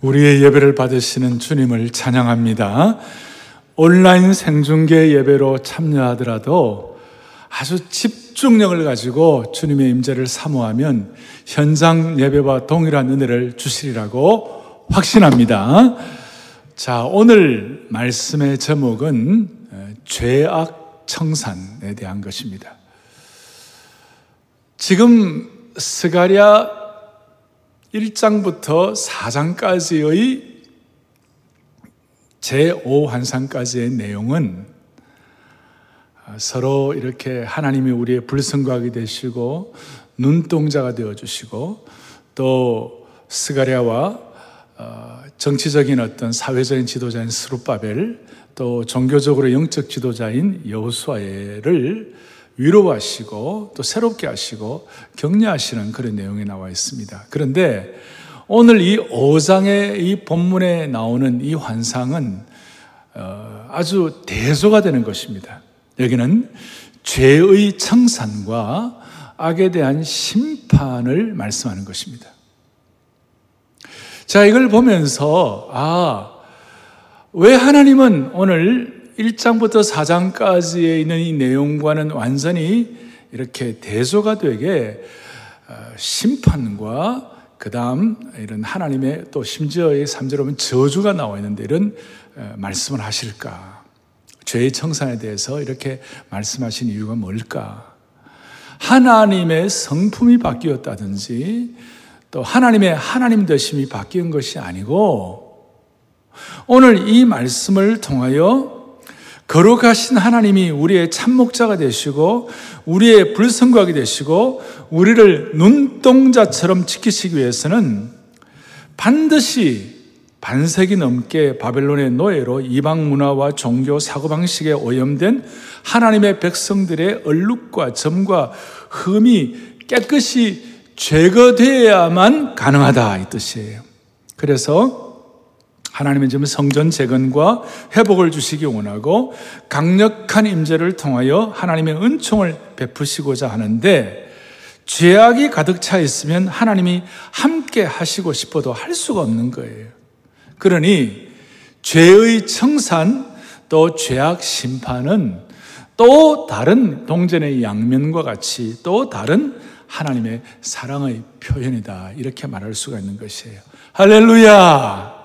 우리의 예배를 받으시는 주님을 찬양합니다. 온라인 생중계 예배로 참여하더라도 아주 집중력을 가지고 주님의 임재를 사모하면 현장 예배와 동일한 은혜를 주시리라고 확신합니다. 자, 오늘 말씀의 제목은 죄악 청산에 대한 것입니다. 지금 스가랴 1장부터 4장까지의 제5환상까지의 내용은 서로 이렇게 하나님이 우리의 불성각이 되시고 눈동자가 되어 주시고 또 스가랴와 어, 정치적인 어떤 사회적인 지도자인 스루바벨 또 종교적으로 영적 지도자인 여호수아를 위로하시고 또 새롭게 하시고 격려하시는 그런 내용이 나와 있습니다. 그런데 오늘 이 5장의 이 본문에 나오는 이 환상은 어, 아주 대소가 되는 것입니다. 여기는 죄의 청산과 악에 대한 심판을 말씀하는 것입니다. 자, 이걸 보면서, 아, 왜 하나님은 오늘 1장부터 4장까지에 있는 이 내용과는 완전히 이렇게 대조가 되게 어, 심판과 그 다음 이런 하나님의 또 심지어의 3절로 보면 저주가 나와 있는데 이런 어, 말씀을 하실까? 죄의 청산에 대해서 이렇게 말씀하신 이유가 뭘까? 하나님의 성품이 바뀌었다든지 또 하나님의 하나님 되심이 바뀐 것이 아니고 오늘 이 말씀을 통하여 거룩하신 하나님이 우리의 참목자가 되시고 우리의 불성각이 되시고 우리를 눈동자처럼 지키시기 위해서는 반드시 반세기 넘게 바벨론의 노예로 이방 문화와 종교 사고방식에 오염된 하나님의 백성들의 얼룩과 점과 흠이 깨끗이 제거되어야만 가능하다 이 뜻이에요. 그래서 하나님은 지금 성전 재건과 회복을 주시기 원하고 강력한 임재를 통하여 하나님의 은총을 베푸시고자 하는데 죄악이 가득 차 있으면 하나님이 함께 하시고 싶어도 할 수가 없는 거예요. 그러니 죄의 청산 또 죄악 심판은 또 다른 동전의 양면과 같이 또 다른 하나님의 사랑의 표현이다. 이렇게 말할 수가 있는 것이에요. 할렐루야!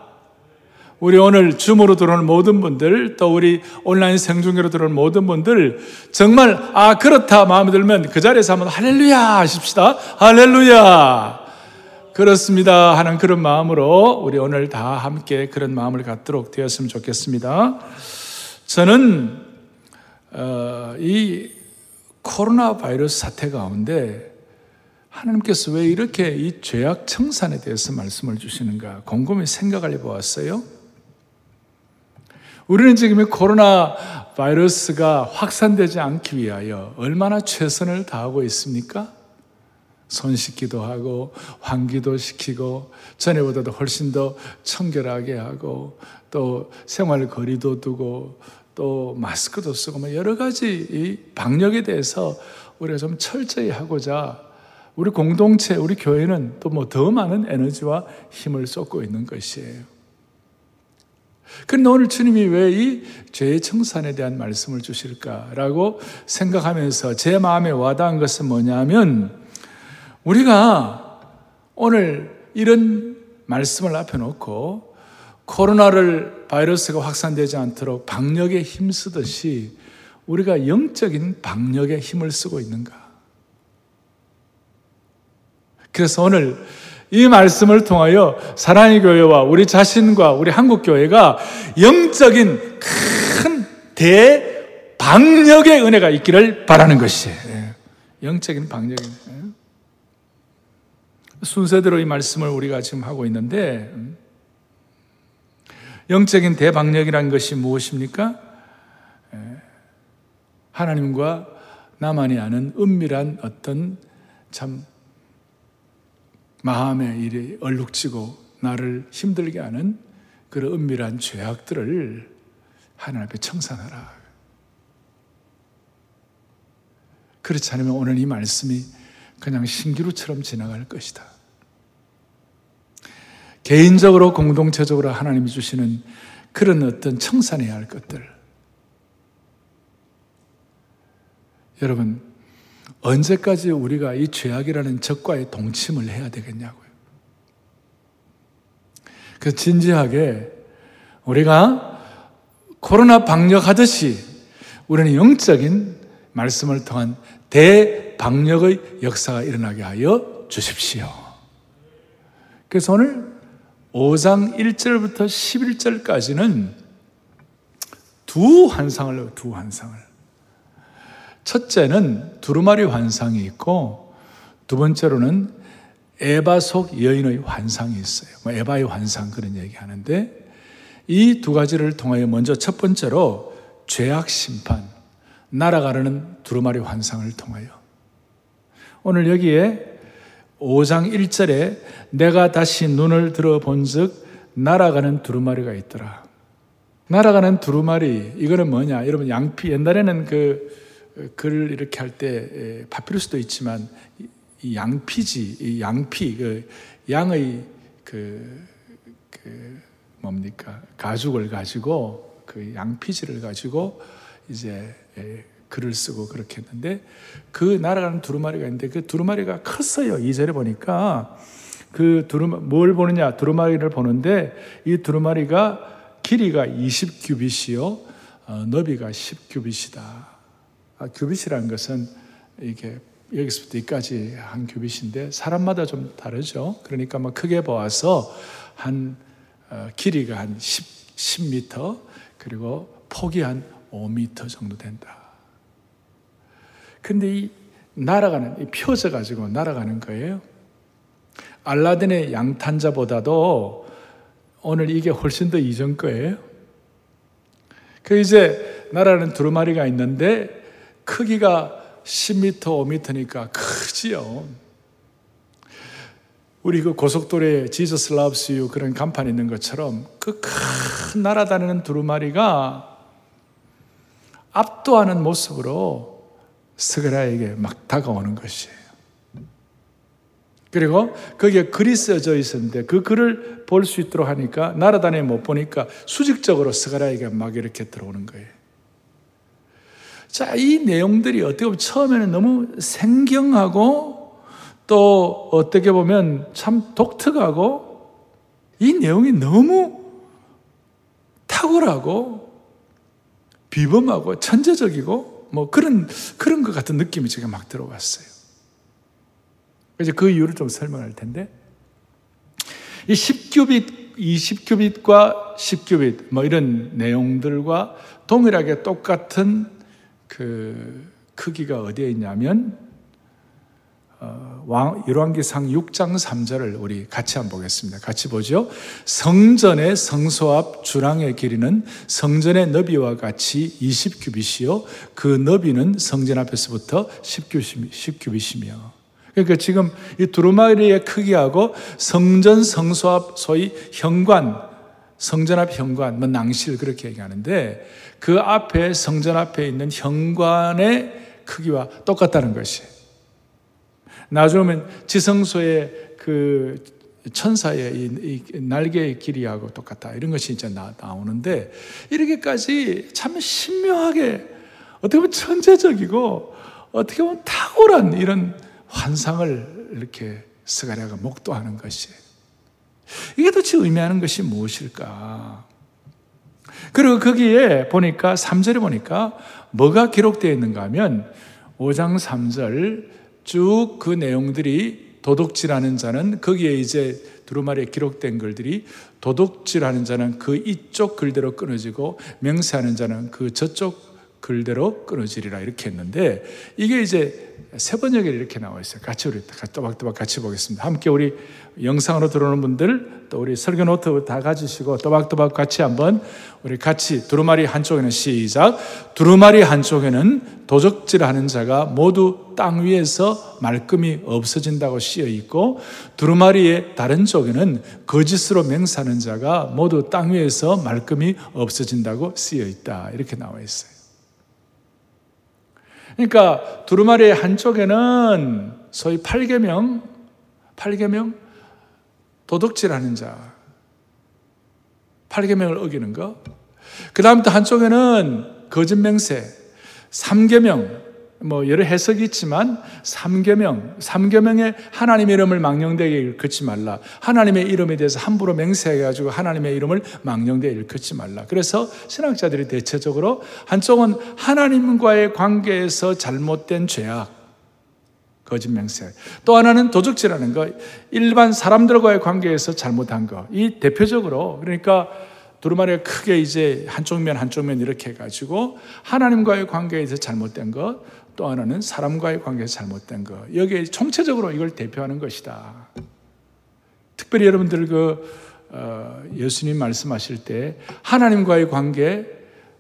우리 오늘 줌으로 들어오는 모든 분들, 또 우리 온라인 생중계로 들어오는 모든 분들, 정말, 아, 그렇다 마음에 들면 그 자리에서 한번 할렐루야 하십시다. 할렐루야! 그렇습니다. 하는 그런 마음으로 우리 오늘 다 함께 그런 마음을 갖도록 되었으면 좋겠습니다. 저는, 어, 이 코로나 바이러스 사태 가운데 하나님께서 왜 이렇게 이 죄악 청산에 대해서 말씀을 주시는가 곰곰이 생각을 해보았어요. 우리는 지금 이 코로나 바이러스가 확산되지 않기 위하여 얼마나 최선을 다하고 있습니까? 손 씻기도 하고 환기도 시키고 전에보다도 훨씬 더 청결하게 하고 또 생활 거리도 두고 또 마스크도 쓰고 뭐 여러 가지 이 방역에 대해서 우리가 좀 철저히 하고자 우리 공동체, 우리 교회는 또 뭐 더 많은 에너지와 힘을 쏟고 있는 것이에요. 그런데 오늘 주님이 왜 이 죄의 청산에 대한 말씀을 주실까라고 생각하면서 제 마음에 와닿은 것은 뭐냐면 우리가 오늘 이런 말씀을 앞에 놓고 코로나를 바이러스가 확산되지 않도록 방역에 힘쓰듯이 우리가 영적인 방역에 힘을 쓰고 있는가? 그래서 오늘 이 말씀을 통하여 사랑의 교회와 우리 자신과 우리 한국 교회가 영적인 큰 대방역의 은혜가 있기를 바라는 것이에요. 예. 영적인 방역의 예. 순서대로 이 말씀을 우리가 지금 하고 있는데 음. 영적인 대방역이라는 것이 무엇입니까? 예. 하나님과 나만이 아는 은밀한 어떤 참 마음의 일이 얼룩지고 나를 힘들게 하는 그런 은밀한 죄악들을 하나님 앞에 청산하라. 그렇지 않으면 오늘 이 말씀이 그냥 신기루처럼 지나갈 것이다. 개인적으로 공동체적으로 하나님이 주시는 그런 어떤 청산해야 할 것들. 여러분, 언제까지 우리가 이 죄악이라는 적과의 동침을 해야 되겠냐고요. 그 진지하게 우리가 코로나 방역하듯이 우리는 영적인 말씀을 통한 대방역의 역사가 일어나게 하여 주십시오. 그래서 오늘 5장 1절부터 11절까지는 두 환상을 두 환상을. 첫째는 두루마리 환상이 있고 두 번째로는 에바 속 여인의 환상이 있어요. 뭐 에바의 환상 그런 얘기 하는데 이 두 가지를 통하여 먼저 첫 번째로 죄악 심판, 날아가려는 두루마리 환상을 통하여 오늘 여기에 5장 1절에 내가 다시 눈을 들어본 즉 날아가는 두루마리가 있더라. 날아가는 두루마리 이거는 뭐냐? 여러분 양피 옛날에는 그 글 이렇게 할 때 파피루스도 있지만 이 양피지 이 양피 그 양의 그, 그 뭡니까 가죽을 가지고 그 양피지를 가지고 이제 글을 쓰고 그렇게 했는데 그 날아가는 두루마리가 있는데 그 두루마리가 컸어요. 이 절에 보니까 그 두루마 뭘 보느냐 두루마리를 보는데 이 두루마리가 길이가 20 규빗이요 어, 너비가 10 규빗이다. 아, 규빗이라는 것은 이게 여기서부터 여기까지 한 규빗인데 사람마다 좀 다르죠. 그러니까 뭐 크게 보아서 한 어, 길이가 한 10, 10m 그리고 폭이 한 5m 정도 된다. 근데 이 날아가는, 이 펴져 가지고 날아가는 거예요. 알라딘의 양탄자보다도 오늘 이게 훨씬 더 이전 거예요. 그 이제 날아가는 두루마리가 있는데 크기가 10m, 5m니까 크지요. 우리 그 고속도로에 지저스 라브스 유 그런 간판 있는 것처럼 그 큰 날아다니는 두루마리가 압도하는 모습으로 스가라에게 막 다가오는 것이에요. 그리고 거기에 글이 써져 있었는데 그 글을 볼 수 있도록 하니까 날아다니못 니 보니까 수직적으로 스가라에게 막 이렇게 들어오는 거예요. 자, 이 내용들이 어떻게 보면 처음에는 너무 생경하고 또 어떻게 보면 참 독특하고 이 내용이 너무 탁월하고 비범하고 천재적이고 뭐 그런, 그런 것 같은 느낌이 제가 막 들어왔어요. 이제 그 이유를 좀 설명할 텐데, 이 10규빗, 20규빗과 10규빗, 뭐 이런 내용들과 동일하게 똑같은 그 크기가 어디에 있냐면, 어, 열왕기상 6장 3절을 우리 같이 한번 보겠습니다. 같이 보죠. 성전의 성소 앞 주랑의 길이는 성전의 너비와 같이 20규빗이요. 그 너비는 성전 앞에서부터 10규빗이며. 그러니까 지금 이 두루마리의 크기하고 성전 성소 앞 소위 현관, 성전 앞 현관, 뭐 낭실 그렇게 얘기하는데 그 앞에 성전 앞에 있는 현관의 크기와 똑같다는 것이에요. 나중에 지성소의 그 천사의 이, 이 날개의 길이하고 똑같다. 이런 것이 이제 나, 나오는데, 이렇게까지 참 신묘하게, 어떻게 보면 천재적이고, 어떻게 보면 탁월한 이런 환상을 이렇게 스가랴가 목도하는 것이 이게 도대체 의미하는 것이 무엇일까? 그리고 거기에 보니까, 3절에 보니까 뭐가 기록되어 있는가 하면, 5장 3절, 쭉 그 내용들이 도둑질하는 자는 거기에 이제 두루마리에 기록된 글들이 도둑질하는 자는 그 이쪽 글대로 끊어지고 맹세하는 자는 그 저쪽 글대로 끊어지리라 이렇게 했는데 이게 이제 세 번역에 이렇게 나와 있어요. 같이 우리 또박또박 같이 보겠습니다. 함께 우리 영상으로 들어오는 분들 또 우리 설교 노트 다 가지시고 또박또박 같이 한번 우리 같이 두루마리 한쪽에는 시작 두루마리 한쪽에는 도적질하는 자가 모두 땅 위에서 말끔히 없어진다고 쓰여 있고 두루마리의 다른 쪽에는 거짓으로 맹세하는 자가 모두 땅 위에서 말끔히 없어진다고 쓰여 있다 이렇게 나와 있어요. 그러니까 두루마리의 한쪽에는 소위 8계명, 8계명 도둑질하는 자, 8계명을 어기는 거. 그 다음부터 한쪽에는 거짓 맹세, 3계명 뭐 여러 해석이 있지만 삼계명, 삼계명에 하나님의 이름을 망령되게 일컫지 말라. 하나님의 이름에 대해서 함부로 맹세해 가지고 하나님의 이름을 망령되게 일컫지 말라. 그래서 신학자들이 대체적으로 한쪽은 하나님과의 관계에서 잘못된 죄악 거짓 맹세. 또 하나는 도적질하는 거. 일반 사람들과의 관계에서 잘못한 거. 이 대표적으로 그러니까 두루마리가 크게 이제 한쪽 면 한쪽 면 이렇게 해가지고 하나님과의 관계에서 잘못된 것, 또 하나는 사람과의 관계에서 잘못된 것. 여기에 총체적으로 이걸 대표하는 것이다. 특별히 여러분들 그 어, 예수님 말씀하실 때 하나님과의 관계,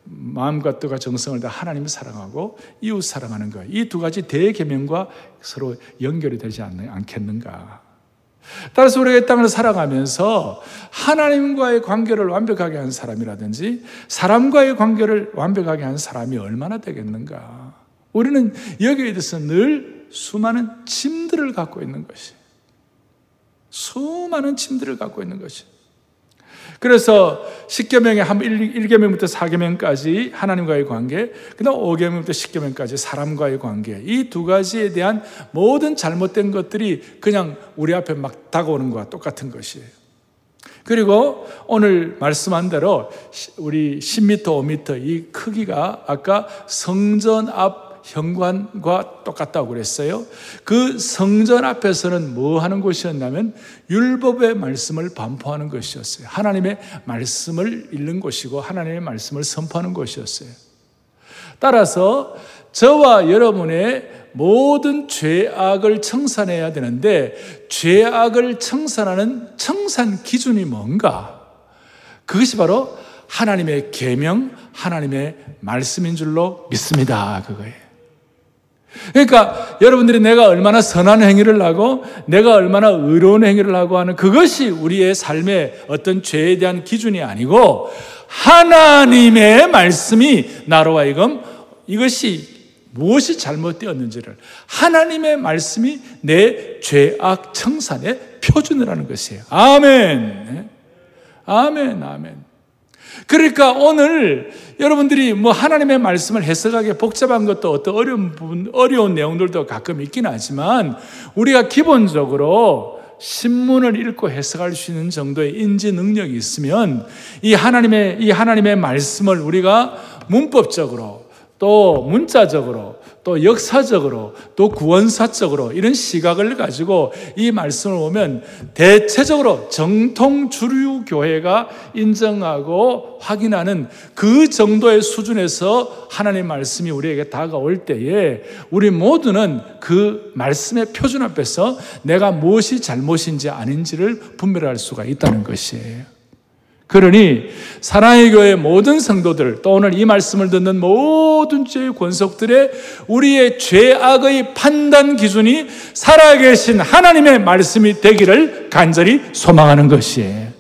마음과 뜻과 정성을 다 하나님을 사랑하고 이웃 사랑하는 것. 이 두 가지 대계명과 서로 연결이 되지 않겠는가. 따라서 우리가 이 땅을 살아가면서 하나님과의 관계를 완벽하게 한 사람이라든지 사람과의 관계를 완벽하게 한 사람이 얼마나 되겠는가. 우리는 여기에 대해서 늘 수많은 짐들을 갖고 있는 것이. 수많은 짐들을 갖고 있는 것이. 그래서 10계명의 한 1계명부터 4계명까지 하나님과의 관계, 그다음 5계명부터 10계명까지 사람과의 관계. 이 두 가지에 대한 모든 잘못된 것들이 그냥 우리 앞에 막 다가오는 것과 똑같은 것이에요. 그리고 오늘 말씀한 대로 우리 10m, 5m 이 크기가 아까 성전 앞 현관과 똑같다고 그랬어요. 그 성전 앞에서는 뭐 하는 곳이었냐면 율법의 말씀을 반포하는 것이었어요. 하나님의 말씀을 읽는 곳이고 하나님의 말씀을 선포하는 곳이었어요. 따라서 저와 여러분의 모든 죄악을 청산해야 되는데 죄악을 청산하는 청산 기준이 뭔가? 그것이 바로 하나님의 계명, 하나님의 말씀인 줄로 믿습니다. 그거예요. 그러니까 여러분들이 내가 얼마나 선한 행위를 하고 내가 얼마나 의로운 행위를 하고 하는 그것이 우리의 삶의 어떤 죄에 대한 기준이 아니고 하나님의 말씀이 나로 하여금 이것이 무엇이 잘못되었는지를 하나님의 말씀이 내 죄악 청산의 표준을 하는 것이에요. 아멘. 아멘, 아멘. 그러니까 오늘 여러분들이 뭐 하나님의 말씀을 해석하기 복잡한 것도 어떤 어려운 부분, 어려운 내용들도 가끔 있긴 하지만 우리가 기본적으로 신문을 읽고 해석할 수 있는 정도의 인지 능력이 있으면 이 하나님의, 이 하나님의 말씀을 우리가 문법적으로 또 문자적으로 또 역사적으로 또 구원사적으로 이런 시각을 가지고 이 말씀을 보면 대체적으로 정통 주류 교회가 인정하고 확인하는 그 정도의 수준에서 하나님 말씀이 우리에게 다가올 때에 우리 모두는 그 말씀의 표준 앞에서 내가 무엇이 잘못인지 아닌지를 분별할 수가 있다는 것이에요. 그러니 사랑의 교회 모든 성도들 또 오늘 이 말씀을 듣는 모든 죄의 권속들의 우리의 죄악의 판단 기준이 살아계신 하나님의 말씀이 되기를 간절히 소망하는 것이에요.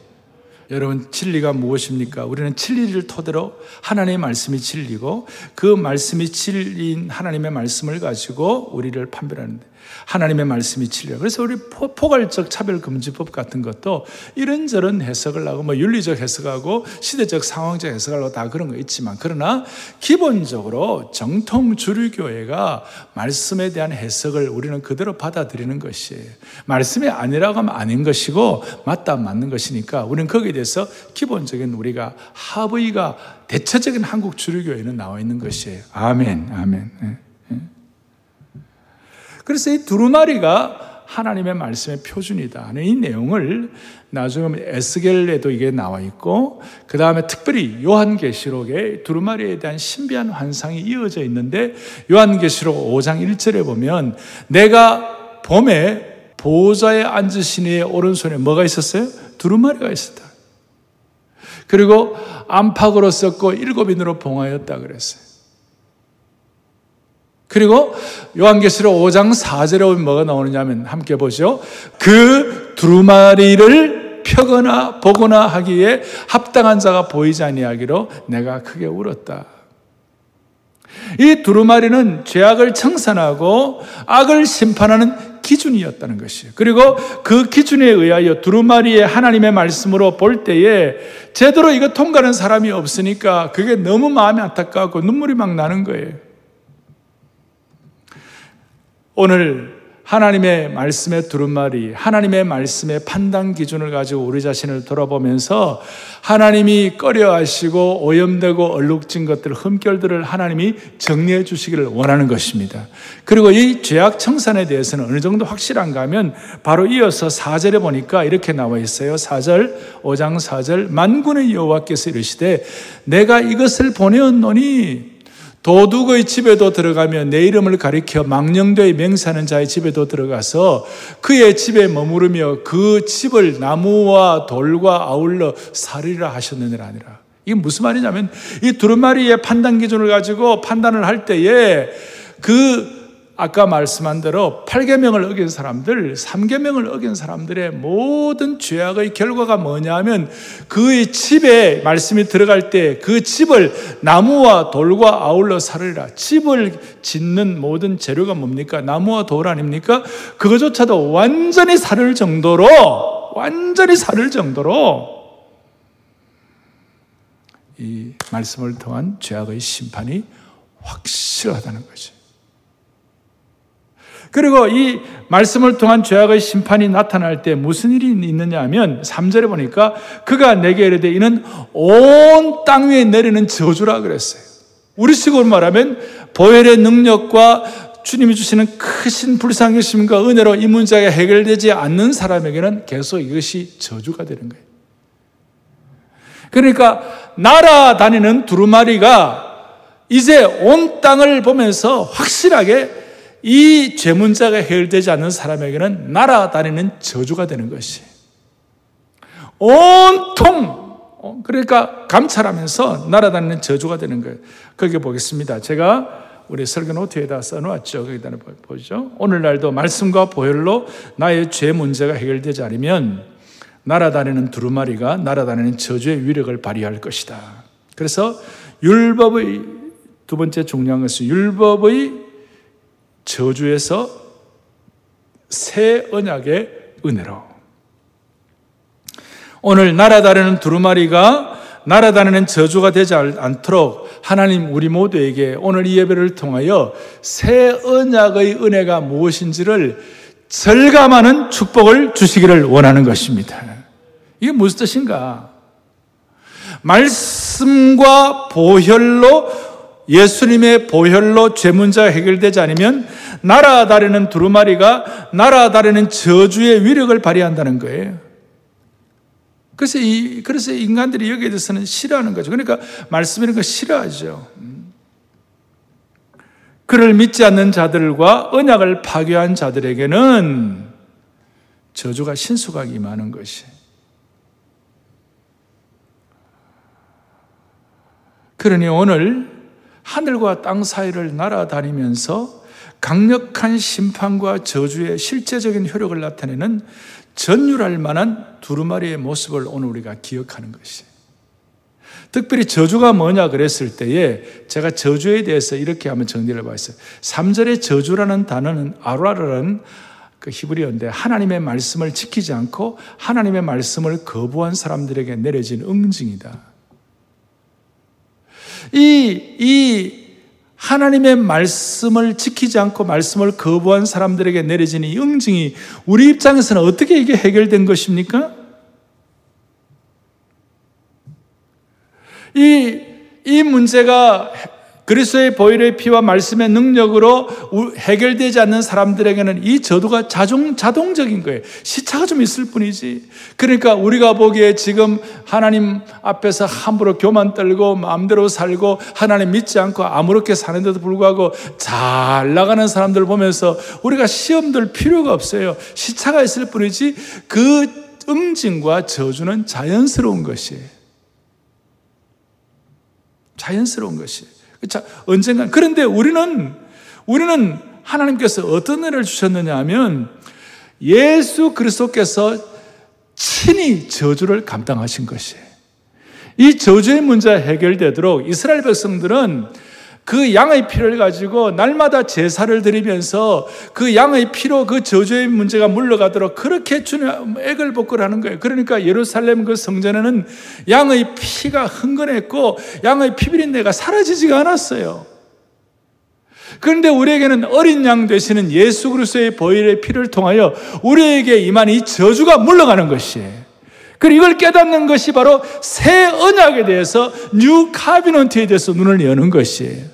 여러분 진리가 무엇입니까? 우리는 진리를 토대로 하나님의 말씀이 진리고 그 말씀이 진리인 하나님의 말씀을 가지고 우리를 판별하는데 하나님의 말씀이 진리야. 그래서 우리 포괄적 차별금지법 같은 것도 이런저런 해석을 하고 뭐 윤리적 해석하고 시대적 상황적 해석을 하고 다 그런 거 있지만 그러나 기본적으로 정통 주류교회가 말씀에 대한 해석을 우리는 그대로 받아들이는 것이에요. 말씀이 아니라고 하면 아닌 것이고 맞다 맞는 것이니까 우리는 거기에 대해서 기본적인 우리가 합의가 대체적인 한국 주류교회는 나와 있는 것이에요. 아멘, 아멘. 네. 그래서 이 두루마리가 하나님의 말씀의 표준이다 하는 이 내용을 나중에 에스겔에도 이게 나와 있고 그 다음에 특별히 요한계시록에 두루마리에 대한 신비한 환상이 이어져 있는데 요한계시록 5장 1절에 보면 내가 봄에 보호자에 앉으신 이의 오른손에 뭐가 있었어요? 두루마리가 있었다. 그리고 안팎으로 썼고 일곱인으로 봉하였다 그랬어요. 그리고 요한계시록 5장 4절에 보면 뭐가 나오느냐면 함께 보죠. 그 두루마리를 펴거나 보거나 하기에 합당한 자가 보이지 아니하기로 내가 크게 울었다. 이 두루마리는 죄악을 청산하고 악을 심판하는 기준이었다는 것이에요. 그리고 그 기준에 의하여 두루마리의 하나님의 말씀으로 볼 때에 제대로 이거 통과하는 사람이 없으니까 그게 너무 마음이 안타까웠고 눈물이 막 나는 거예요. 오늘 하나님의 말씀의 두루마리, 하나님의 말씀의 판단 기준을 가지고 우리 자신을 돌아보면서 하나님이 꺼려 하시고 오염되고 얼룩진 것들, 흠결들을 하나님이 정리해 주시기를 원하는 것입니다. 그리고 이 죄악 청산에 대해서는 어느 정도 확실한가 하면 바로 이어서 4절에 보니까 이렇게 나와 있어요. 4절, 5장 4절, 만군의 여호와께서 이르시되 내가 이것을 보내었노니 도둑의 집에도 들어가며 내 이름을 가리켜 망령되이 맹세하는 자의 집에도 들어가서 그의 집에 머무르며 그 집을 나무와 돌과 아울러 살리라 하셨느니라 아니라. 이게 무슨 말이냐면 이 두루마리의 판단 기준을 가지고 판단을 할 때에 그 아까 말씀한 대로 8계명을 어긴 사람들, 3계명을 어긴 사람들의 모든 죄악의 결과가 뭐냐면 그의 집에 말씀이 들어갈 때 그 집을 나무와 돌과 아울러 살으리라. 집을 짓는 모든 재료가 뭡니까? 나무와 돌 아닙니까? 그거조차도 완전히 살을 정도로 완전히 살을 정도로 이 말씀을 통한 죄악의 심판이 확실하다는 거죠. 그리고 이 말씀을 통한 죄악의 심판이 나타날 때 무슨 일이 있느냐 하면 3절에 보니까 그가 내게 이르되 이는 온 땅 위에 내리는 저주라 그랬어요. 우리식으로 말하면 보혈의 능력과 주님이 주시는 크신 불쌍하심과 은혜로 이 문제가 해결되지 않는 사람에게는 계속 이것이 저주가 되는 거예요. 그러니까 날아다니는 두루마리가 이제 온 땅을 보면서 확실하게 이 죄문자가 해결되지 않는 사람에게는 날아다니는 저주가 되는 것이. 온통, 어, 그러니까 감찰하면서 날아다니는 저주가 되는 거예요. 거기 보겠습니다. 제가 우리 설교 노트에다 써놓았죠. 거기다 보죠. 오늘날도 말씀과 보혈로 나의 죄 문제가 해결되지 않으면 날아다니는 두루마리가 날아다니는 저주의 위력을 발휘할 것이다. 그래서 율법의 두 번째 중요한 것은 율법의 저주에서 새 언약의 은혜로. 오늘 날아다니는 두루마리가 날아다니는 저주가 되지 않도록 하나님 우리 모두에게 오늘 이 예배를 통하여 새 언약의 은혜가 무엇인지를 절감하는 축복을 주시기를 원하는 것입니다. 이게 무슨 뜻인가? 말씀과 보혈로 예수님의 보혈로 죄 문제가 해결되지 않으면 날아다니는 두루마리가 날아다니는 저주의 위력을 발휘한다는 거예요. 그래서 이, 그래서 인간들이 여기에 대해서는 싫어하는 거죠. 그러니까 말씀이라는 거 싫어하죠. 그를 믿지 않는 자들과 언약을 파괴한 자들에게는 저주가 신속하게 임하는 것이. 그러니 오늘 하늘과 땅 사이를 날아다니면서 강력한 심판과 저주의 실제적인 효력을 나타내는 전율할 만한 두루마리의 모습을 오늘 우리가 기억하는 것이. 특별히 저주가 뭐냐 그랬을 때에 제가 저주에 대해서 이렇게 한번 정리를 해봤어요. 3절의 저주라는 단어는 아라라는 그 히브리어인데 하나님의 말씀을 지키지 않고 하나님의 말씀을 거부한 사람들에게 내려진 응징이다. 이, 이 하나님의 말씀을 지키지 않고 말씀을 거부한 사람들에게 내려지는 이 응징이 우리 입장에서는 어떻게 이게 해결된 것입니까? 이, 이 문제가 그리스도의 보혈의 피와 말씀의 능력으로 해결되지 않는 사람들에게는 이 저도가 자동, 자동적인 거예요. 시차가 좀 있을 뿐이지. 그러니까 우리가 보기에 지금 하나님 앞에서 함부로 교만 떨고 마음대로 살고 하나님 믿지 않고 아무렇게 사는데도 불구하고 잘 나가는 사람들 보면서 우리가 시험 들 필요가 없어요. 시차가 있을 뿐이지 그 응징과 저주는 자연스러운 것이에요. 자연스러운 것이에요. 자, 언젠가. 그런데 우리는, 우리는 하나님께서 어떤 은혜를 주셨느냐 하면 예수 그리스도께서 친히 저주를 감당하신 것이에요. 이 저주의 문제가 해결되도록 이스라엘 백성들은 그 양의 피를 가지고 날마다 제사를 드리면서 그 양의 피로 그 저주의 문제가 물러가도록 그렇게 주님 액을 복구하는 거예요. 그러니까 예루살렘 그 성전에는 양의 피가 흥건했고 양의 피비린내가 사라지지가 않았어요. 그런데 우리에게는 어린 양 되시는 예수 그리스도의 보혈의 피를 통하여 우리에게 임한 이 저주가 물러가는 것이에요. 그리고 이걸 깨닫는 것이 바로 새 언약에 대해서 new covenant에 대해서 눈을 여는 것이에요.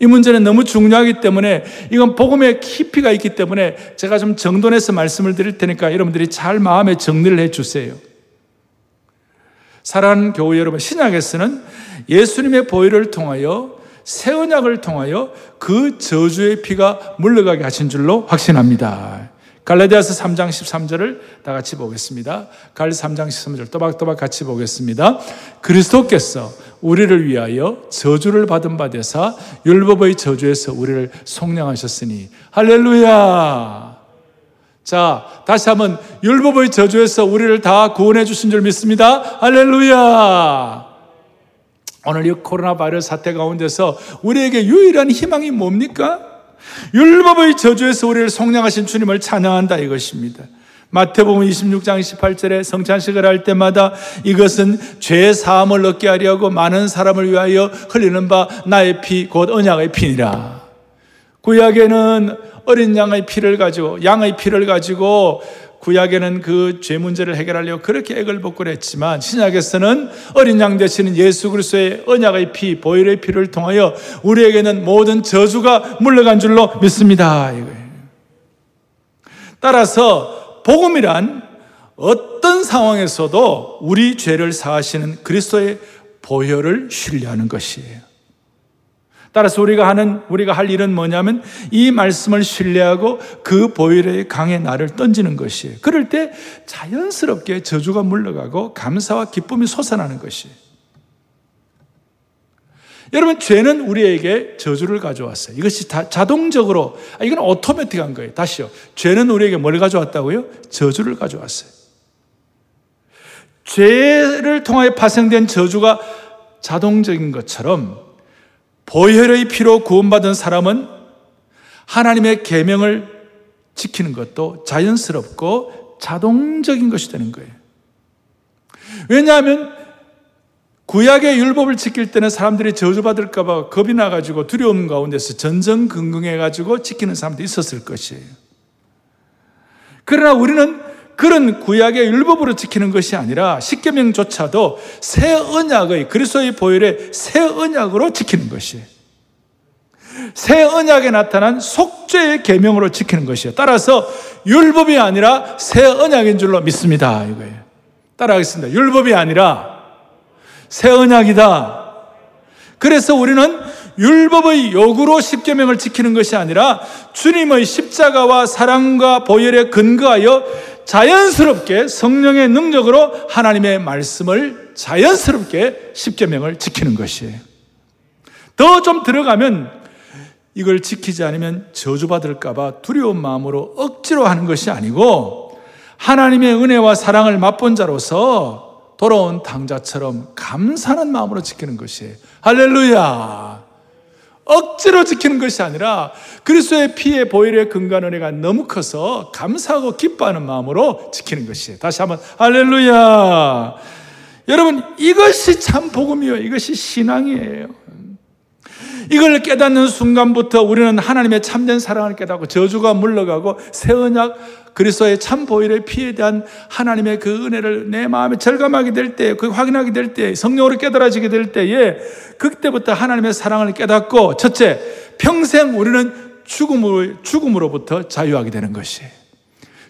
이 문제는 너무 중요하기 때문에 이건 복음의 깊이가 있기 때문에 제가 좀 정돈해서 말씀을 드릴 테니까 여러분들이 잘 마음에 정리를 해 주세요. 사랑하는 교회 여러분, 신약에서는 예수님의 보혈을 통하여 새 언약을 통하여 그 저주의 피가 물러가게 하신 줄로 확신합니다. 갈라디아서 3장 13절을 다 같이 보겠습니다. 갈 3장 13절 또박또박 같이 보겠습니다. 그리스도께서 우리를 위하여 저주를 받은 바 되사 율법의 저주에서 우리를 속량하셨으니 할렐루야. 자, 다시 한번 율법의 저주에서 우리를 다 구원해 주신 줄 믿습니다. 할렐루야. 오늘 이 코로나 바이러스 사태 가운데서 우리에게 유일한 희망이 뭡니까? 율법의 저주에서 우리를 속량하신 주님을 찬양한다 이것입니다. 마태복음 26장 18절에 성찬식을 할 때마다 이것은 죄 사함을 얻게 하려고 많은 사람을 위하여 흘리는 바 나의 피 곧 언약의 피니라. 구약에는 어린 양의 피를 가지고 양의 피를 가지고 구약에는 그 죄 문제를 해결하려고 그렇게 액을 복구를 했지만 신약에서는 어린 양 되시는 예수 그리스도의 언약의 피, 보혈의 피를 통하여 우리에게는 모든 저주가 물러간 줄로 믿습니다. 이거예요. 따라서 복음이란 어떤 상황에서도 우리 죄를 사하시는 그리스도의 보혈을 신뢰하는 것이에요. 따라서 우리가 하는, 우리가 할 일은 뭐냐면 이 말씀을 신뢰하고 그 보혈의 강에 나를 던지는 것이에요. 그럴 때 자연스럽게 저주가 물러가고 감사와 기쁨이 솟아나는 것이에요. 여러분, 죄는 우리에게 저주를 가져왔어요. 이것이 다 자동적으로, 아, 이건 오토매틱한 거예요. 다시요. 죄는 우리에게 뭘 가져왔다고요? 저주를 가져왔어요. 죄를 통하여 파생된 저주가 자동적인 것처럼 보혈의 피로 구원받은 사람은 하나님의 계명을 지키는 것도 자연스럽고 자동적인 것이 되는 거예요. 왜냐하면 구약의 율법을 지킬 때는 사람들이 저주받을까봐 겁이 나가지고 두려움 가운데서 전전긍긍해가지고 지키는 사람도 있었을 것이에요. 그러나 우리는 그런 구약의 율법으로 지키는 것이 아니라 십계명조차도 새 언약의 그리스도의 보혈의 새 언약으로 지키는 것이에요. 새 언약에 나타난 속죄의 계명으로 지키는 것이에요. 따라서 율법이 아니라 새 언약인 줄로 믿습니다. 이거예요. 따라하겠습니다. 율법이 아니라 새 언약이다. 그래서 우리는 율법의 요구로 십계명을 지키는 것이 아니라 주님의 십자가와 사랑과 보혈에 근거하여 자연스럽게 성령의 능력으로 하나님의 말씀을 자연스럽게 십계명을 지키는 것이에요. 더 좀 들어가면 이걸 지키지 않으면 저주받을까봐 두려운 마음으로 억지로 하는 것이 아니고 하나님의 은혜와 사랑을 맛본 자로서 돌아온 당자처럼 감사하는 마음으로 지키는 것이에요. 할렐루야! 억지로 지키는 것이 아니라 그리스도의 피에 보혈의 근간 은혜가 너무 커서 감사하고 기뻐하는 마음으로 지키는 것이에요. 다시 한번 할렐루야. 여러분 이것이 참 복음이요. 이것이 신앙이에요. 이걸 깨닫는 순간부터 우리는 하나님의 참된 사랑을 깨닫고 저주가 물러가고 새 언약 그리스도의 참 보혈의 피에 대한 하나님의 그 은혜를 내 마음에 절감하게 될 때, 그 확인하게 될 때, 성령으로 깨달아지게 될 때에 그때부터 하나님의 사랑을 깨닫고 첫째, 평생 우리는 죽음으로, 죽음으로부터 자유하게 되는 것이에요.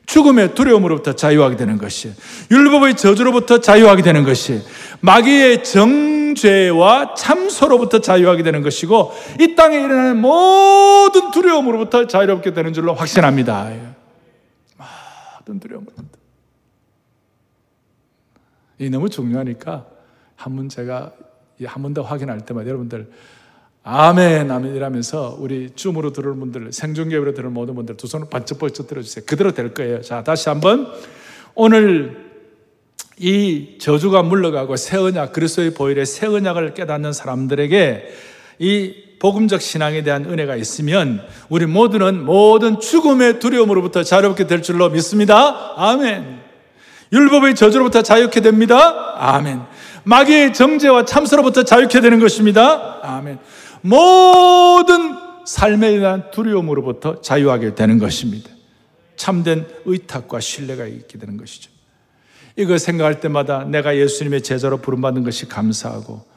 죽음의 두려움으로부터 자유하게 되는 것이 율법의 저주로부터 자유하게 되는 것이 마귀의 정죄와 참소로부터 자유하게 되는 것이고 이 땅에 일어나는 모든 두려움으로부터 자유롭게 되는 줄로 확신합니다. 모든 두려움으로부터. 이 너무 중요하니까 한 번 제가 한 번 더 확인할 때마다 여러분들 아멘, 아멘 이라면서 우리 줌으로 들을 분들, 생중계로 들을 모든 분들 두 손을 반짝반짝 들어주세요. 그대로 될 거예요. 자, 다시 한번 오늘 이 저주가 물러가고 새 언약, 그리스도의 보혈의 새 언약을 깨닫는 사람들에게 이 복음적 신앙에 대한 은혜가 있으면 우리 모두는 모든 죽음의 두려움으로부터 자유롭게 될 줄로 믿습니다. 아멘. 율법의 저주로부터 자유케 됩니다. 아멘. 마귀의 정죄와 참소로부터 자유케 되는 것입니다. 아멘. 모든 삶에 대한 두려움으로부터 자유하게 되는 것입니다. 참된 의탁과 신뢰가 있게 되는 것이죠. 이거 생각할 때마다 내가 예수님의 제자로 부름받은 것이 감사하고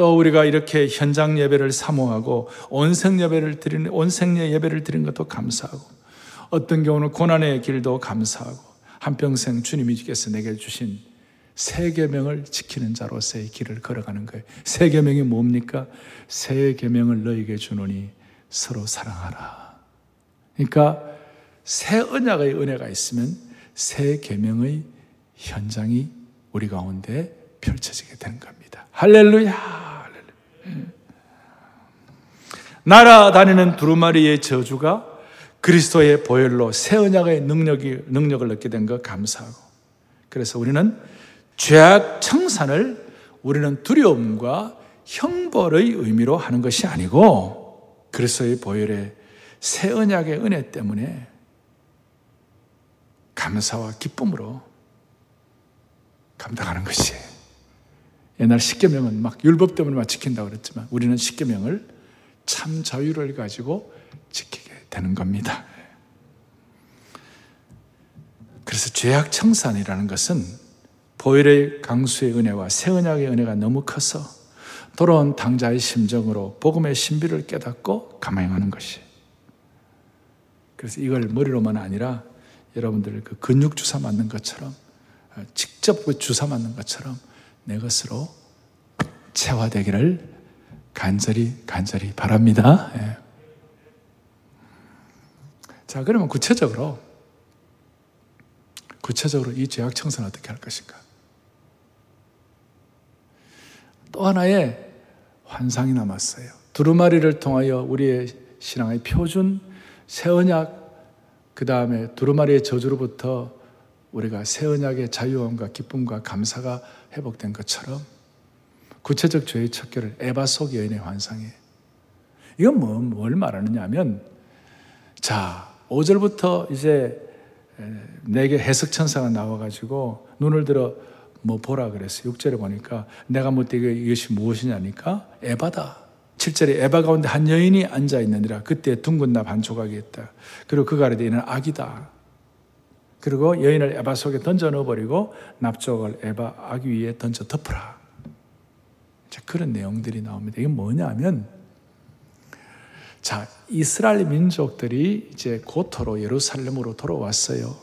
또 우리가 이렇게 현장 예배를 사모하고 온생 예배를 드리는 온생 예배를 드리는 것도 감사하고 어떤 경우는 고난의 길도 감사하고 한평생 주님이께서 내게 주신 세 계명을 지키는 자로서의 길을 걸어가는 거예요. 세 계명이 뭡니까? 세 계명을 너에게 주노니 서로 사랑하라. 그러니까 새 언약의 은혜가 있으면 새 계명의 현장이 우리 가운데 펼쳐지게 되는 겁니다. 할렐루야. 날아다니는 두루마리의 저주가 그리스도의 보혈로 새 언약의 능력이, 능력을 얻게 된 것 감사하고 그래서 우리는 죄악 청산을 우리는 두려움과 형벌의 의미로 하는 것이 아니고 그리스도의 보혈의 새 언약의 은혜 때문에 감사와 기쁨으로 감당하는 것이 옛날 십계명은 막 율법 때문에 막 지킨다고 그랬지만 우리는 십계명을 참 자유를 가지고 지키게 되는 겁니다. 그래서 죄악 청산이라는 것은 보혈의 강수의 은혜와 새 언약의 은혜가 너무 커서 돌아온 당자의 심정으로 복음의 신비를 깨닫고 감행하는 것이. 그래서 이걸 머리로만 아니라 여러분들 그 근육 주사 맞는 것처럼 직접 그 주사 맞는 것처럼 내 것으로 체화되기를 간절히 간절히 바랍니다. 예. 자, 그러면 구체적으로 구체적으로 이 죄악 청소는 어떻게 할 것인가? 또 하나의 환상이 남았어요. 두루마리를 통하여 우리의 신앙의 표준 새 언약 그 다음에 두루마리의 저주로부터 우리가 새 언약의 자유함과 기쁨과 감사가 회복된 것처럼 구체적 죄의 척결을 에바 속 여인의 환상에 이건 뭐, 뭘 말하느냐 하면 자 5절부터 이제 내게 해석천사가 나와가지고 눈을 들어 뭐 보라 그랬어요. 6절에 보니까 내가 못되게 이것이 무엇이냐니까 에바다. 7절에 에바 가운데 한 여인이 앉아 있느니라. 그때 둥근 납 한 조각이 있다. 그리고 그 가운데 이는 악이다. 그리고 여인을 에바 속에 던져 넣어버리고 납조각을 에바 아기 위에 던져 덮어라. 자, 그런 내용들이 나옵니다. 이게 뭐냐면, 자, 이스라엘 민족들이 이제 고토로 예루살렘으로 돌아왔어요.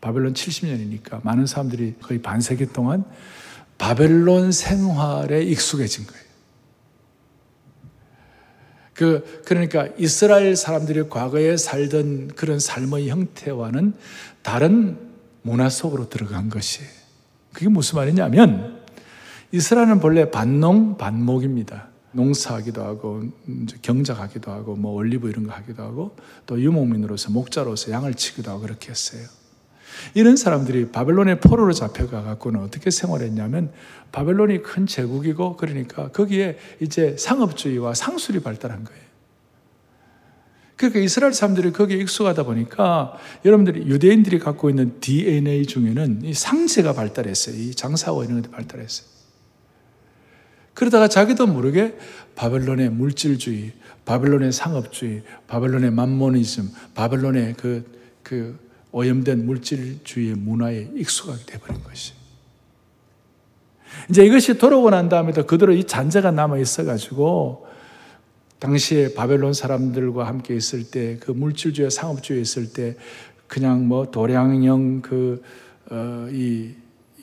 바벨론 70년이니까 많은 사람들이 거의 반세기 동안 바벨론 생활에 익숙해진 거예요. 그, 그러니까 이스라엘 사람들이 과거에 살던 그런 삶의 형태와는 다른 문화 속으로 들어간 것이 그게 무슨 말이냐면 이스라엘은 본래 반농 반목입니다. 농사하기도 하고 경작하기도 하고 뭐 올리브 이런 거 하기도 하고 또 유목민으로서 목자로서 양을 치기도 하고 그렇게 했어요. 이런 사람들이 바벨론의 포로로 잡혀가 갖고는 어떻게 생활했냐면 바벨론이 큰 제국이고 그러니까 거기에 이제 상업주의와 상술이 발달한 거예요. 그러니까 이스라엘 사람들이 거기에 익숙하다 보니까 여러분들이 유대인들이 갖고 있는 DNA 중에는 이 상세가 발달했어요. 이 장사와 이런 것도 발달했어요. 그러다가 자기도 모르게 바벨론의 물질주의, 바벨론의 상업주의, 바벨론의 만모니즘, 바벨론의 그, 그 오염된 물질주의의 문화에 익숙하게 돼버린 것이. 이제 이것이 돌아오고 난 다음에도 그대로 이 잔재가 남아 있어가지고 당시에 바벨론 사람들과 함께 있을 때 그 물질주의, 상업주의 있을 때 그냥 뭐 도량형 그, 어, 이,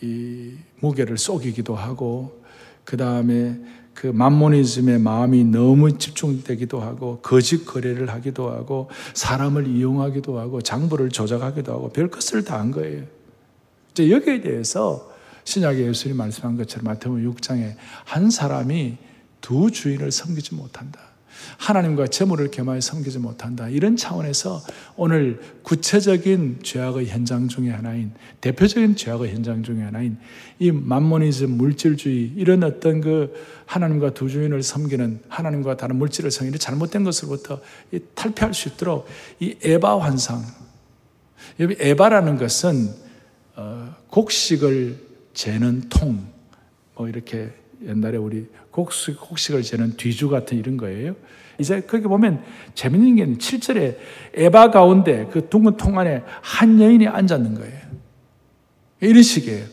이 무게를 속이기도 하고 그 다음에 그 만모니즘의 마음이 너무 집중되기도 하고 거짓 거래를 하기도 하고 사람을 이용하기도 하고 장부를 조작하기도 하고 별 것을 다 한 거예요. 이제 여기에 대해서 신약의 예수님 말씀한 것처럼 마태복음 6장에 한 사람이 두 주인을 섬기지 못한다. 하나님과 재물을 겸하여 섬기지 못한다. 이런 차원에서 오늘 구체적인 죄악의 현장 중의 하나인 대표적인 죄악의 현장 중의 하나인 이 만모니즘 물질주의 이런 어떤 그 하나님과 두 주인을 섬기는 하나님과 다른 물질을 섬기는 잘못된 것으로부터 탈피할 수 있도록 이 에바 환상 여기 에바라는 것은 어, 곡식을 재는 통, 뭐 이렇게 옛날에 우리 곡식, 곡식을 재는 뒤주 같은 이런 거예요. 이제 거기 보면 재밌는 게 7절에 에바 가운데 그 둥근 통 안에 한 여인이 앉았는 거예요. 이런 식이에요.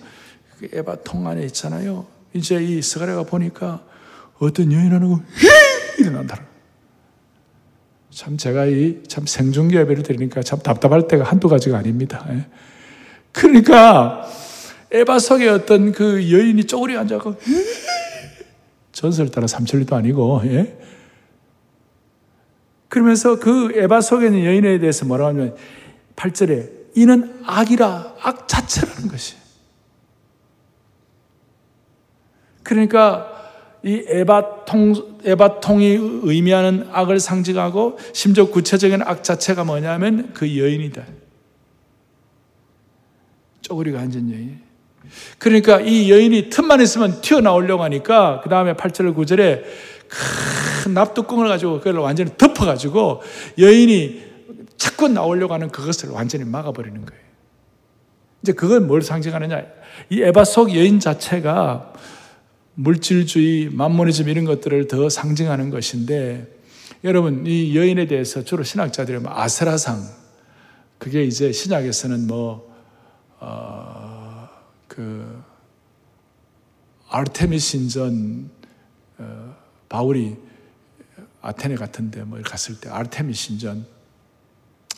그 에바 통 안에 있잖아요. 이제 이 스가랴가 보니까 어떤 여인 하나가 일어난다. 참 제가 이 참 생중계 예배를 드리니까 참 답답할 때가 한두 가지가 아닙니다. 예. 그러니까 에바 속에 어떤 그 여인이 쪼그리 앉아서 전설 따라 삼천리도 아니고 예? 그러면서 그 에바 속에 있는 여인에 대해서 뭐라고 하면 8절에 이는 악이라 악 자체라는 것이. 그러니까 이 에바통, 에바통이 의미하는 악을 상징하고 심지어 구체적인 악 자체가 뭐냐면 그 여인이다. 쪼그리가 앉은 여인. 그러니까 이 여인이 틈만 있으면 튀어나오려고 하니까 그 다음에 8절 9절에 큰 납뚜껑을 가지고 그걸 완전히 덮어가지고 여인이 자꾸 나오려고 하는 그것을 완전히 막아버리는 거예요. 이제 그건 뭘 상징하느냐? 이 에바 속 여인 자체가 물질주의, 만모니즘 이런 것들을 더 상징하는 것인데 여러분 이 여인에 대해서 주로 신학자들이 뭐 아세라상 그게 이제 신약에서는 뭐 어, 그 아르테미스 신전 어, 바울이 아테네 같은데 뭐 갔을 때 아르테미 신전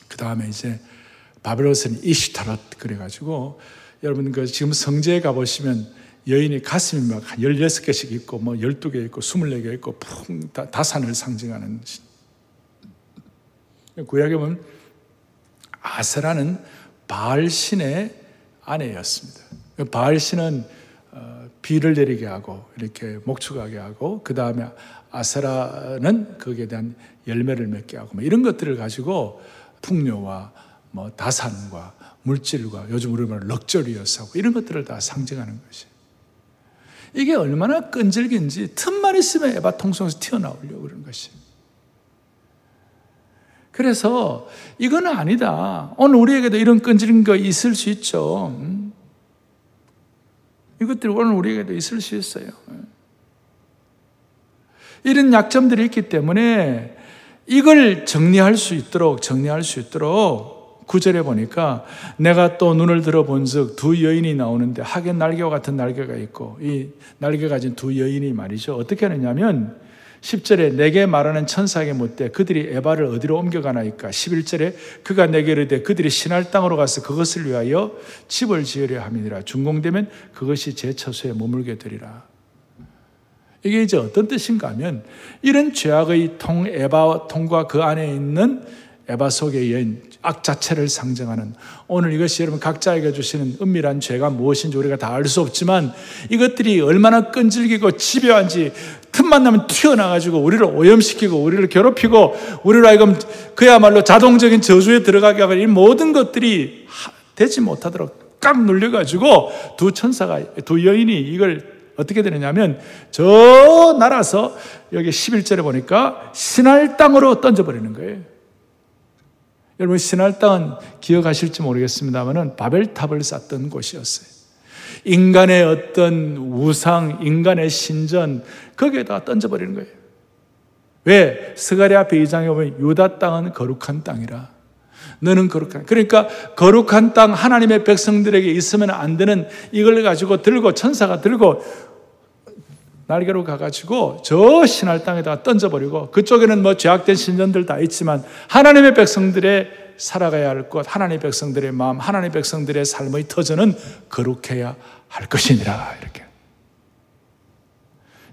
그 다음에 이제 바벨로스는 이시타롯 그래가지고 여러분 그 지금 성지에 가보시면 여인이 가슴이 막 16개씩 있고 뭐 12개 있고 24개 있고 풍 다산을 상징하는 구약에 보면 아세라는 바알 신의 아내였습니다. 바알 신은 비를 내리게 하고 이렇게 목축하게 하고 그 다음에 아세라는 거기에 대한 열매를 맺게 하고 뭐 이런 것들을 가지고 풍요와 뭐 다산과 물질과 요즘 우리 말 럭저리어스 하고 이런 것들을 다 상징하는 것이 이게 얼마나 끈질긴지 틈만 있으면 에바 통성에서 튀어나오려고 그러는 것이 그래서 이거는 아니다. 오늘 우리에게도 이런 끈질긴 거 있을 수 있죠. 음? 이것들이 오늘 우리에게도 있을 수 있어요. 이런 약점들이 있기 때문에 이걸 정리할 수 있도록, 정리할 수 있도록 구절에 보니까 내가 또 눈을 들어본 즉 두 여인이 나오는데 하겐 날개와 같은 날개가 있고 이 날개 가진 두 여인이 말이죠. 어떻게 하느냐면 10절에 내게 말하는 천사에게 묻되 그들이 에바를 어디로 옮겨가나이까? 11절에 그가 내게 이르되 그들이 신할 땅으로 가서 그것을 위하여 집을 지으려 함이니라. 준공되면 그것이 제 처소에 머물게 되리라. 이게 이제 어떤 뜻인가 하면 이런 죄악의 통 에바 통과 그 안에 있는 에바 속의 여인 악 자체를 상징하는 오늘 이것이 여러분 각자에게 주시는 은밀한 죄가 무엇인지 우리가 다 알 수 없지만 이것들이 얼마나 끈질기고 집요한지 틈만 나면 튀어나가지고 우리를 오염시키고 우리를 괴롭히고 우리를 하여금 그야말로 자동적인 저주에 들어가게 하는 이 모든 것들이 되지 못하도록 꽉 눌려가지고 두 천사가 두 여인이 이걸 어떻게 되느냐면 저 날아서 여기 11절에 보니까 신할 땅으로 던져버리는 거예요. 여러분 신할 땅은 기억하실지 모르겠습니다만은 바벨탑을 쌓던 곳이었어요. 인간의 어떤 우상, 인간의 신전, 거기에다 던져버리는 거예요. 왜? 스가리 앞에 2장에 보면 유다 땅은 거룩한 땅이라. 너는 거룩한. 그러니까 거룩한 땅 하나님의 백성들에게 있으면 안 되는 이걸 가지고 들고 천사가 들고 날개로 가가지고 저 신할 땅에다가 던져버리고 그쪽에는 뭐 죄악된 신전들 다 있지만 하나님의 백성들의 살아가야 할 것, 하나님의 백성들의 마음, 하나님의 백성들의 삶의 터전은 거룩해야 할 것이니라. 이렇게.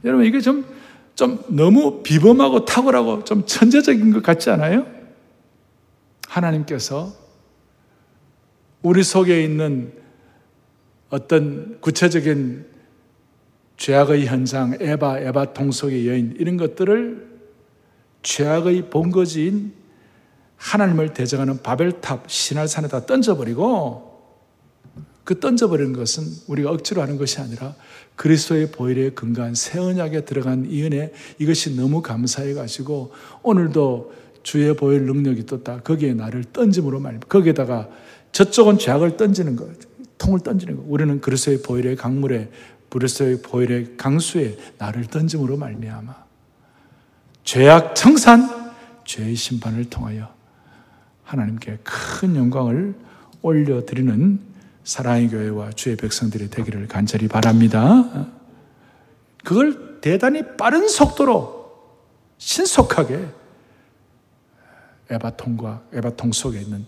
여러분, 이게 좀, 좀 너무 비범하고 탁월하고 좀 천재적인 것 같지 않아요? 하나님께서 우리 속에 있는 어떤 구체적인 죄악의 현상, 에바, 에바 통속의 여인, 이런 것들을 죄악의 본거지인 하나님을 대적하는 바벨탑 신할산에다 던져버리고 그 던져버리는 것은 우리가 억지로 하는 것이 아니라 그리스도의 보혈에 근거한 새 언약에 들어간 이 은혜 이것이 너무 감사해 가지고 오늘도 주의 보혈 능력이 떴다. 거기에 나를 던짐으로 말입니다. 거기에다가 저쪽은 죄악을 던지는 거, 통을 던지는 거. 우리는 그리스도의 보혈의 강물에 그리스도의 보혈의 강수에 나를 던짐으로 말미암아 죄악 청산, 죄의 심판을 통하여 하나님께 큰 영광을 올려드리는 사랑의 교회와 주의 백성들이 되기를 간절히 바랍니다. 그걸 대단히 빠른 속도로 신속하게 에바통과 에바통 속에 있는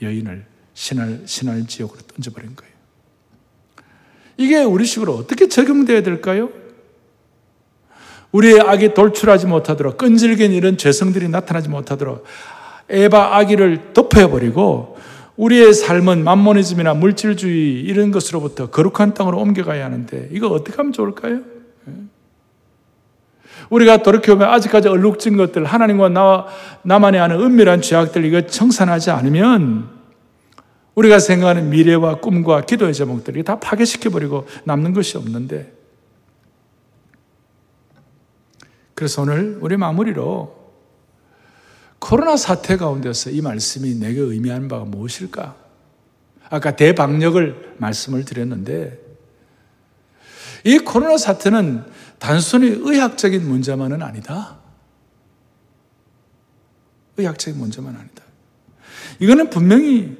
여인을 신할, 신할 지역으로 던져버린 거예요. 이게 우리식으로 어떻게 적용되어야 될까요? 우리의 악이 돌출하지 못하도록 끈질긴 이런 죄성들이 나타나지 못하도록 에바 아기를 덮어버리고 우리의 삶은 만모니즘이나 물질주의 이런 것으로부터 거룩한 땅으로 옮겨가야 하는데 이거 어떻게 하면 좋을까요? 예. 우리가 돌이켜보면 아직까지 얼룩진 것들, 하나님과 나, 나만이 아는 은밀한 죄악들 이거 청산하지 않으면 우리가 생각하는 미래와 꿈과 기도의 제목들이 다 파괴시켜버리고 남는 것이 없는데 그래서 오늘 우리 마무리로 코로나 사태 가운데서 이 말씀이 내게 의미하는 바가 무엇일까? 아까 대방역을 말씀을 드렸는데 이 코로나 사태는 단순히 의학적인 문제만은 아니다. 의학적인 문제만 아니다. 이거는 분명히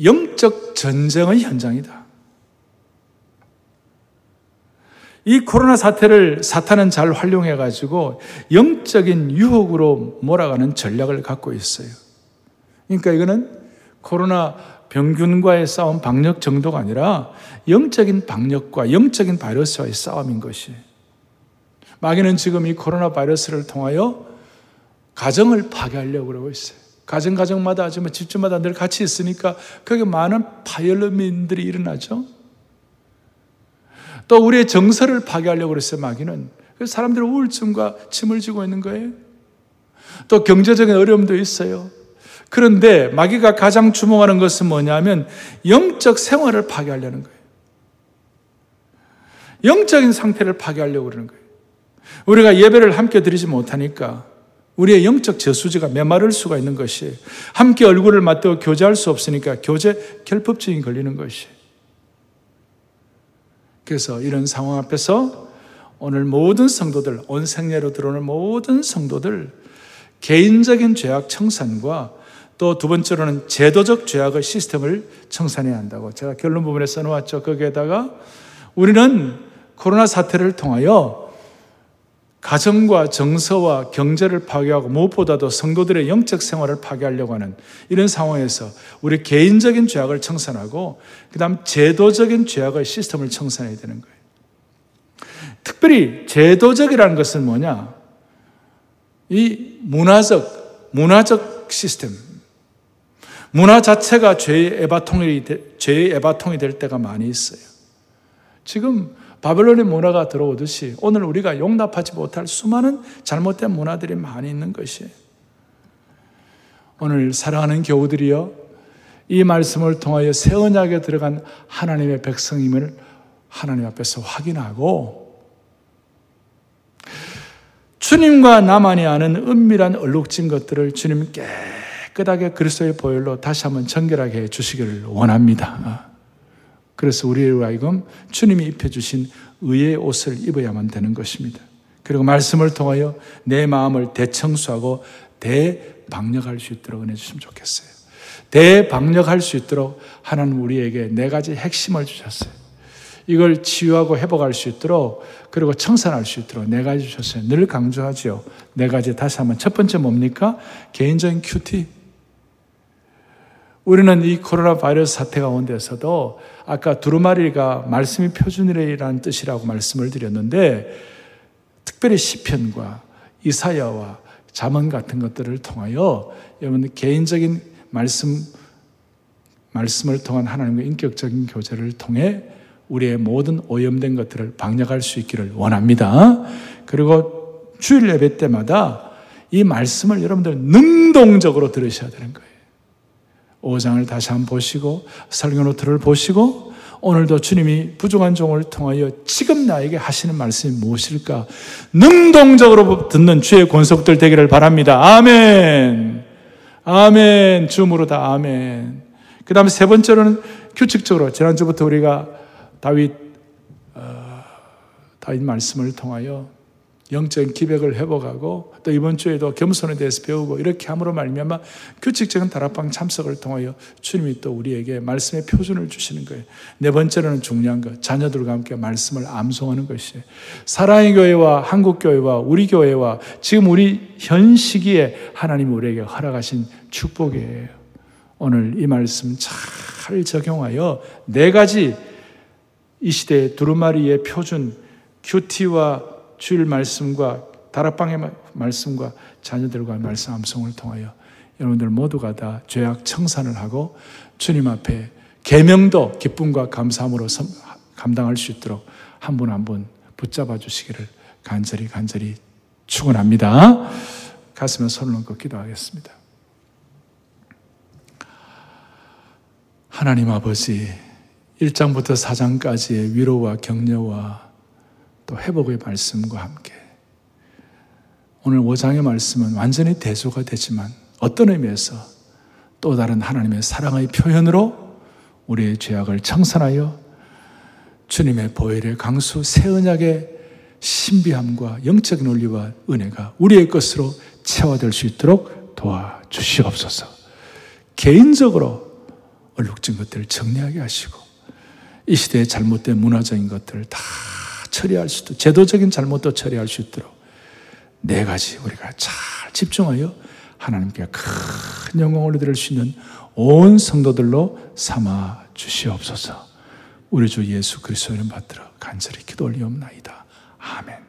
영적 전쟁의 현장이다. 이 코로나 사태를 사탄은 잘 활용해 가지고 영적인 유혹으로 몰아가는 전략을 갖고 있어요. 그러니까 이거는 코로나 병균과의 싸움 방역 정도가 아니라 영적인 방역과 영적인 바이러스와의 싸움인 것이. 마귀는 지금 이 코로나 바이러스를 통하여 가정을 파괴하려고 그러고 있어요. 가정 가정마다 아주 집집마다 늘 같이 있으니까 거기 많은 파열음인들이 일어나죠. 또 우리의 정서를 파괴하려고 그랬어요, 마귀는. 사람들은 우울증과 침을 지고 있는 거예요. 또 경제적인 어려움도 있어요. 그런데 마귀가 가장 주목하는 것은 뭐냐면 영적 생활을 파괴하려는 거예요. 영적인 상태를 파괴하려고 그러는 거예요. 우리가 예배를 함께 드리지 못하니까 우리의 영적 저수지가 메마를 수가 있는 것이 함께 얼굴을 맞대고 교제할 수 없으니까 교제 결핍증이 걸리는 것이 그래서 이런 상황 앞에서 오늘 모든 성도들, 온 생애로 들어오는 모든 성도들, 개인적인 죄악 청산과 또 두 번째로는 제도적 죄악의 시스템을 청산해야 한다고 제가 결론 부분에 써놓았죠. 거기에다가 우리는 코로나 사태를 통하여 가정과 정서와 경제를 파괴하고 무엇보다도 성도들의 영적 생활을 파괴하려고 하는 이런 상황에서 우리 개인적인 죄악을 청산하고 그다음 제도적인 죄악의 시스템을 청산해야 되는 거예요. 특별히 제도적이라는 것은 뭐냐? 이 문화적 문화적 시스템. 문화 자체가 죄의 에바통이 될 때가 많이 있어요. 지금 바벨론의 문화가 들어오듯이 오늘 우리가 용납하지 못할 수많은 잘못된 문화들이 많이 있는 것이 오늘 사랑하는 교우들이여 이 말씀을 통하여 새 언약에 들어간 하나님의 백성임을 하나님 앞에서 확인하고 주님과 나만이 아는 은밀한 얼룩진 것들을 주님 깨끗하게 그리스도의 보혈로 다시 한번 정결하게 해 주시기를 원합니다. 그래서 우리의 하여금 주님이 입혀주신 의의 옷을 입어야만 되는 것입니다. 그리고 말씀을 통하여 내 마음을 대청소하고 대방역할 수 있도록 은혜 주시면 좋겠어요. 대방역할 수 있도록 하나님 우리에게 네 가지 핵심을 주셨어요. 이걸 치유하고 회복할 수 있도록 그리고 청산할 수 있도록 네 가지 주셨어요. 늘 강조하지요. 네 가지 다시 한번 첫 번째 뭡니까? 개인적인 큐티. 우리는 이 코로나 바이러스 사태 가운데서도 아까 두루마리가 말씀이 표준이라는 뜻이라고 말씀을 드렸는데 특별히 시편과 이사야와 자문 같은 것들을 통하여 여러분 개인적인 말씀 말씀을 통한 하나님과 인격적인 교제를 통해 우리의 모든 오염된 것들을 방역할 수 있기를 원합니다. 그리고 주일 예배 때마다 이 말씀을 여러분들 능동적으로 들으셔야 되는 거예요. 5장을 다시 한번 보시고 설교 노트를 보시고 오늘도 주님이 부족한 종을 통하여 지금 나에게 하시는 말씀이 무엇일까? 능동적으로 듣는 주의 권속들 되기를 바랍니다. 아멘. 아멘. 주무로 다 아멘. 그 다음에 세 번째로는 규칙적으로 지난주부터 우리가 다윗 어, 다윗 말씀을 통하여 영적인 기백을 회복하고 또 이번 주에도 겸손에 대해서 배우고 이렇게 함으로 말미암아 규칙적인 다락방 참석을 통하여 주님이 또 우리에게 말씀의 표준을 주시는 거예요. 네 번째로는 중요한 것, 자녀들과 함께 말씀을 암송하는 것이에요. 사랑의 교회와 한국 교회와 우리 교회와 지금 우리 현 시기에 하나님 우리에게 허락하신 축복이에요. 오늘 이 말씀 잘 적용하여 네 가지 이 시대의 두루마리의 표준 큐티와 주일 말씀과 다락방의 말씀과 자녀들과 말씀 암송을 통하여 여러분들 모두가 다 죄악 청산을 하고 주님 앞에 계명도 기쁨과 감사함으로 감당할 수 있도록 한 분 한 분 붙잡아 주시기를 간절히 간절히 축원합니다. 가슴에 손을 얹고 기도하겠습니다. 하나님 아버지 1장부터 4장까지의 위로와 격려와 또 회복의 말씀과 함께 오늘 5장의 말씀은 완전히 대조가 되지만 어떤 의미에서 또 다른 하나님의 사랑의 표현으로 우리의 죄악을 청산하여 주님의 보혈의 강수 새 언약의 신비함과 영적인 원리와 은혜가 우리의 것으로 채워될 수 있도록 도와주시옵소서. 개인적으로 얼룩진 것들을 정리하게 하시고 이 시대의 잘못된 문화적인 것들을 다 처리할 수 있도록 제도적인 잘못도 처리할 수 있도록 네 가지 우리가 잘 집중하여 하나님께 큰 영광을 드릴 수 있는 온 성도들로 삼아 주시옵소서. 우리 주 예수 그리스도를 받들어 간절히 기도 올리옵나이다. 아멘.